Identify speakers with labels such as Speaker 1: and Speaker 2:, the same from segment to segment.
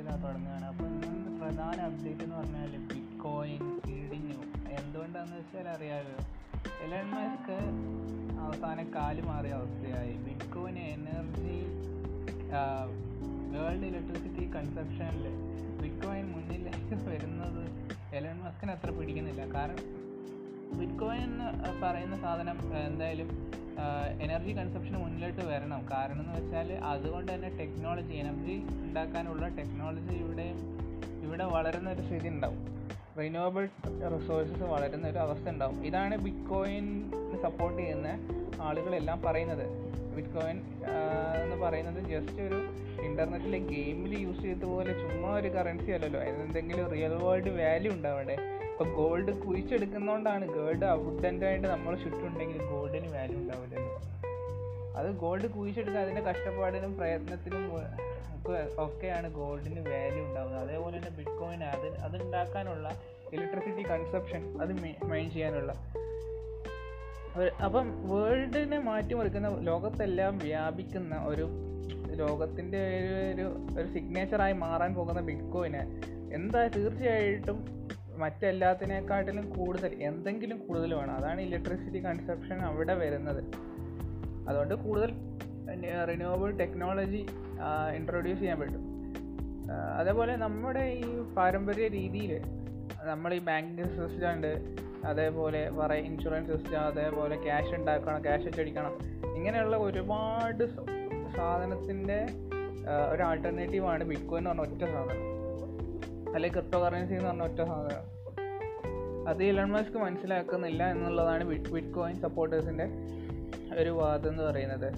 Speaker 1: ചെയ്താൽ തുടങ്ങുകയാണ്. അപ്പോൾ ഇന്ന് പ്രധാന അപ്ഡേറ്റ് എന്ന് പറഞ്ഞാൽ ബിറ്റ് കോയിൻ ഇടിഞ്ഞു എന്തുകൊണ്ടാണെന്ന് വെച്ചാൽ അറിയാമല്ലോ എലൺ മസ്ക് അവസാനം കാൽ മാറിയ അവസ്ഥയായി. Bitcoin energy world electricity കൺസപ്ഷനിൽ ബിറ്റ് കോയിൻ മുന്നിലേക്ക് വരുന്നത് എലൺ മസ്കിന് അത്ര പിടിക്കുന്നില്ല. കാരണം ബിറ്റ് കോയിൻ എന്ന് പറയുന്ന സാധനം എന്തായാലും എനർജി കൺസപ്ഷന് മുന്നിലോട്ട് വരണം. കാരണം എന്ന് വെച്ചാൽ അതുകൊണ്ട് തന്നെ ടെക്നോളജി എനർജി ഉണ്ടാക്കാനുള്ള ടെക്നോളജി ഇവിടെ ഇവിടെ വളരുന്ന ഒരു സ്ഥിതി ഉണ്ടാവും. റിന്യൂവബിൾ റിസോഴ്സസ് വളരുന്ന ഒരു അവസ്ഥ ഉണ്ടാവും. ഇതാണ് ബിറ്റ് കോയിൻ സപ്പോർട്ട് ചെയ്യുന്ന ആളുകളെല്ലാം പറയുന്നത്. ബിറ്റ് കോയിൻ എന്ന് പറയുന്നത് ജസ്റ്റ് ഒരു ഇന്റർനെറ്റിലെ ഗെയിമിൽ യൂസ് ചെയ്ത പോലെ ചുമ്മാ ഒരു കറൻസി അല്ലല്ലോ. അതിനെന്തെങ്കിലും റിയൽ വേൾഡ് വാല്യൂ ഉണ്ടാവണ്ടേ ഇപ്പോൾ ഗോൾഡ് കുഴിച്ചെടുക്കുന്നതുകൊണ്ടാണ് ഗോൾഡ് അബുഡന്റായിട്ട് നമ്മൾ ചുറ്റുമുണ്ടെങ്കിൽ ഗോൾഡിന് വാല്യൂ ഉണ്ടാവില്ലല്ലോ. അത് ഗോൾഡ് കുഴിച്ചെടുക്കുക അതിന്റെ കഷ്ടപ്പാടിനും പ്രയത്നത്തിനും ഒക്കെ ഒക്കെയാണ് ഗോൾഡിന് വാല്യൂ ഉണ്ടാകുന്നത് അതേപോലെ തന്നെ ബിറ്റ് കോയിൻ അത് അത് ഉണ്ടാക്കാനുള്ള ഇലക്ട്രിസിറ്റി കൺസപ്ഷൻ അത് മെയിൻ ചെയ്യാനുള്ള. അപ്പം വേൾഡിനെ മാറ്റിമറിക്കുന്ന ലോകത്തെല്ലാം വ്യാപിക്കുന്ന ഒരു ലോകത്തിന്റെ ഒരു ഒരു സിഗ്നേച്ചറായി മാറാൻ പോകുന്ന ബിറ്റ് കോയിന് എന്താ തീർച്ചയായിട്ടും മറ്റെല്ലാത്തിനേക്കാട്ടിലും കൂടുതൽ എന്തെങ്കിലും കൂടുതൽ വേണം. അതാണ് ഇലക്ട്രിസിറ്റി കൺസപ്ഷൻ അവിടെ വരുന്നത്. അതുകൊണ്ട് കൂടുതൽ റിന്യൂവബിൾ ടെക്നോളജി ഇൻട്രൊഡ്യൂസ് ചെയ്യാൻ പറ്റും. അതേപോലെ നമ്മുടെ ഈ പാരമ്പര്യ രീതിയിൽ നമ്മൾ ഈ ബാങ്കിങ് സിസ്റ്റം ഉണ്ട് അതേപോലെ വേറെ ഇൻഷുറൻസ് സിസ്റ്റം അതേപോലെ ക്യാഷ് ഉണ്ടാക്കണം ക്യാഷ് അച്ചടിക്കണം ഇങ്ങനെയുള്ള ഒരുപാട് സാധനത്തിന്റെ ഒരു ആൾട്ടർനേറ്റീവാണ് ബിറ്റ്കോയിൻ എന്ന് പറഞ്ഞ ഒറ്റ സാധനം. അല്ലെങ്കിൽ ക്രിപ്റ്റോ കറൻസി എന്ന് പറഞ്ഞ ഒറ്റ സാധനം. അത് ഇലൺ മസ്ക് മനസ്സിലാക്കുന്നില്ല എന്നുള്ളതാണ് ബിറ്റ് കോയിൻ സപ്പോർട്ടേഴ്സിന്റെ ഒരു വാദം എന്ന് പറയുന്നത്.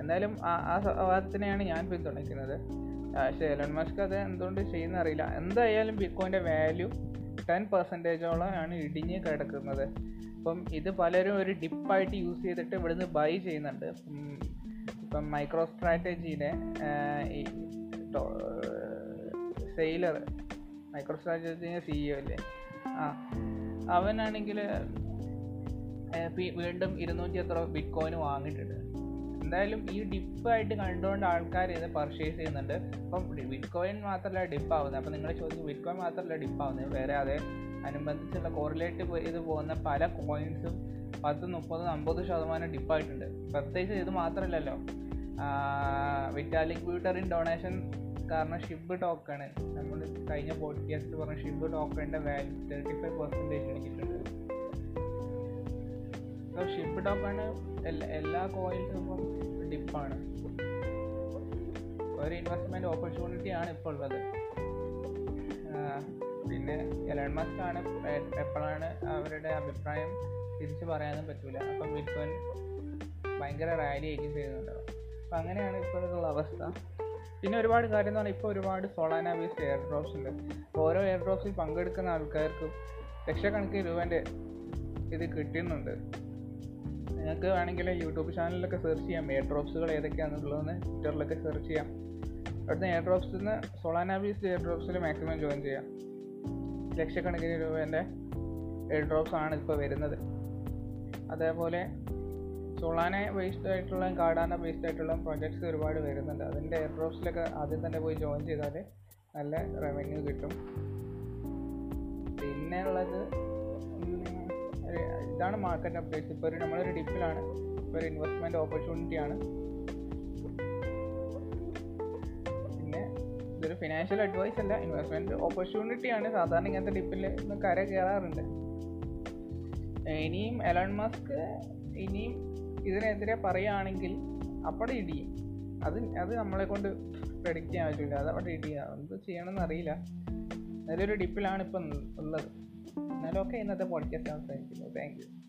Speaker 1: എന്തായാലും ആ ആ വാദത്തിനെയാണ് ഞാൻ പിന്തുണയ്ക്കുന്നത്. പക്ഷേ എലൺ മസ്ക് അത് എന്തുകൊണ്ട് ചെയ്യുന്നറിയില്ല എന്തായാലും ബിറ്റ്കോയിന്റെ വാല്യൂ ടെൻ പെർസെന്റേജോളം ആണ് ഇടിഞ്ഞ് കിടക്കുന്നത്. അപ്പം ഇത് പലരും ഒരു ഡിപ്പായിട്ട് യൂസ് ചെയ്തിട്ട് ഇവിടുന്ന് ബൈ ചെയ്യുന്നുണ്ട്. ഇപ്പം മൈക്രോ സ്ട്രാറ്റജിയുടെ സെയിലർ മൈക്രോ സ്ട്രാറ്റജിന്റെ സിഇഒ അല്ലേ? ആ. അവനാണെങ്കിൽ വീണ്ടും ഇരുന്നൂറ്റി എത്ര ബിറ്റ് വാങ്ങിയിട്ടുണ്ട്. എന്തായാലും ഈ ഡിപ്പായിട്ട് കണ്ടുകൊണ്ട് ആൾക്കാർ ഇത് പർച്ചേസ് ചെയ്യുന്നുണ്ട്. അപ്പം ബിറ്റ് കോയിൻ മാത്രമല്ല ഡിപ്പ് ആവുന്നത്. അപ്പം നിങ്ങൾ ചോദിക്കും ബിറ്റ് കോയിൻ മാത്രമല്ല ഡിപ്പ് ആവുന്നത്. വേറെ അതേ അനുബന്ധിച്ചുള്ള കോറിലേറ്റ് ചെയ്ത് പോകുന്ന പല കോയിൻസും പത്ത് മുപ്പത് അമ്പത് ശതമാനം ഡിപ്പായിട്ടുണ്ട് പ്രത്യേകിച്ച് ഇത് മാത്രമല്ലല്ലോ വിറ്റാലിക് ബ്യൂട്ടറിൻ ഡൊണേഷൻ കാരണം ഷിബ് ടോക്കണ്. നമ്മൾ കഴിഞ്ഞ പോഡ്കാസ്റ്റ് പറഞ്ഞ ഷിബ് ടോക്കണിന്റെ വാല്യൂ തേർട്ടി ഫൈവ് പെർസെന്റേജ് ഇടിച്ചിട്ടുണ്ട് ഇപ്പോൾ ഷിബ് ടോക്കണ് എല്ലാ കോയിൻസും ഇപ്പം ഡിപ്പാണ് ഒരു ഇൻവെസ്റ്റ്മെന്റ് ഓപ്പർച്യൂണിറ്റി ആണ് ഇപ്പോൾ ഉള്ളത്. പിന്നെ എലൺ മസ്ക് ആണ് എപ്പോഴാണ് അവരുടെ അഭിപ്രായം തിരിച്ചു പറയാനും പറ്റില്ല അപ്പം ബിറ്റ്കോയിൻ ഭയങ്കര റാലി ആയിരിക്കും ചെയ്യുന്നുണ്ടാവും അപ്പം അങ്ങനെയാണ് ഇപ്പോഴുള്ള അവസ്ഥ. പിന്നെ ഒരുപാട് കാര്യം എന്ന് പറഞ്ഞാൽ ഇപ്പോൾ ഒരുപാട് സോളാന ബേസ്ഡ് എയർ ഡ്രോപ്സ് ഉണ്ട് ഓരോ എയർ ഡ്രോപ്സിൽ പങ്കെടുക്കുന്ന ആൾക്കാർക്കും ലക്ഷക്കണക്കിന് രൂപേന്റെ ഇത് കിട്ടുന്നുണ്ട്. നിങ്ങൾക്ക് വേണമെങ്കിൽ യൂട്യൂബ് ചാനലിലൊക്കെ സെർച്ച് ചെയ്യാം. എയർ ഡ്രോപ്സുകൾ ഏതൊക്കെയാണെന്നുള്ളതെന്ന് ട്വിറ്ററിലൊക്കെ സെർച്ച് ചെയ്യാം. അവിടുന്ന് എയർ ഡ്രോപ്സിൽ നിന്ന് സോളാന ബേസ്ഡ് എയർ ഡ്രോപ്സിൽ മാക്സിമം ജോയിൻ ചെയ്യാം. ലക്ഷക്കണക്കിന് രൂപേന്റെ എയർ ഡ്രോപ്സ് ആണ് ഇപ്പോൾ വരുന്നത്. അതേപോലെ സോളാന ബേസ്ഡ് ആയിട്ടുള്ള കാർഡാന ബേസ്ഡ് ആയിട്ടുള്ള പ്രൊജക്ട്സ് ഒരുപാട് വരുന്നുണ്ട്. അതിന്റെ എയർഡ്രോപ്സിലൊക്കെ ആദ്യം തന്നെ പോയി ജോയിൻ ചെയ്താൽ നല്ല റവന്യൂ കിട്ടും. പിന്നെ ഉള്ളത് ഇതാണ് മാർക്കറ്റ് അപ്ഡേറ്റ്സ് ഇപ്പോൾ ഒരു നമ്മളൊരു ഡിപ്പിലാണ് ഇപ്പോൾ ഒരു ഇൻവെസ്റ്റ്മെന്റ് ഓപ്പർച്യൂണിറ്റി ആണ് പിന്നെ ഇതൊരു ഫിനാൻഷ്യൽ അഡ്വൈസ് അല്ല ഇൻവെസ്റ്റ്മെന്റ് ഓപ്പർച്യൂണിറ്റി ആണ് സാധാരണ ഇങ്ങനത്തെ ഡിപ്പിൽ കര കയറാറുണ്ട് ഇനിയും എലോൺ മസ്ക് ഇനിയും ഇതിനെതിരെ പറയുകയാണെങ്കിൽ അവിടെ ഇടിയും. അത് അത് നമ്മളെ കൊണ്ട് പ്രഡിക്റ്റ് ചെയ്യാൻ പറ്റില്ല അത് അവിടെ ഇടിയ. എന്ത് ചെയ്യണമെന്ന് അറിയില്ല. നല്ലൊരു ഡിപ്പിലാണ് ഇപ്പം ഉള്ളത്. എന്നാലും ഒക്കെ ഇന്നത്തെ പോഡ്കാസ്റ്റ് അവസാനിക്കുന്നു. Thank you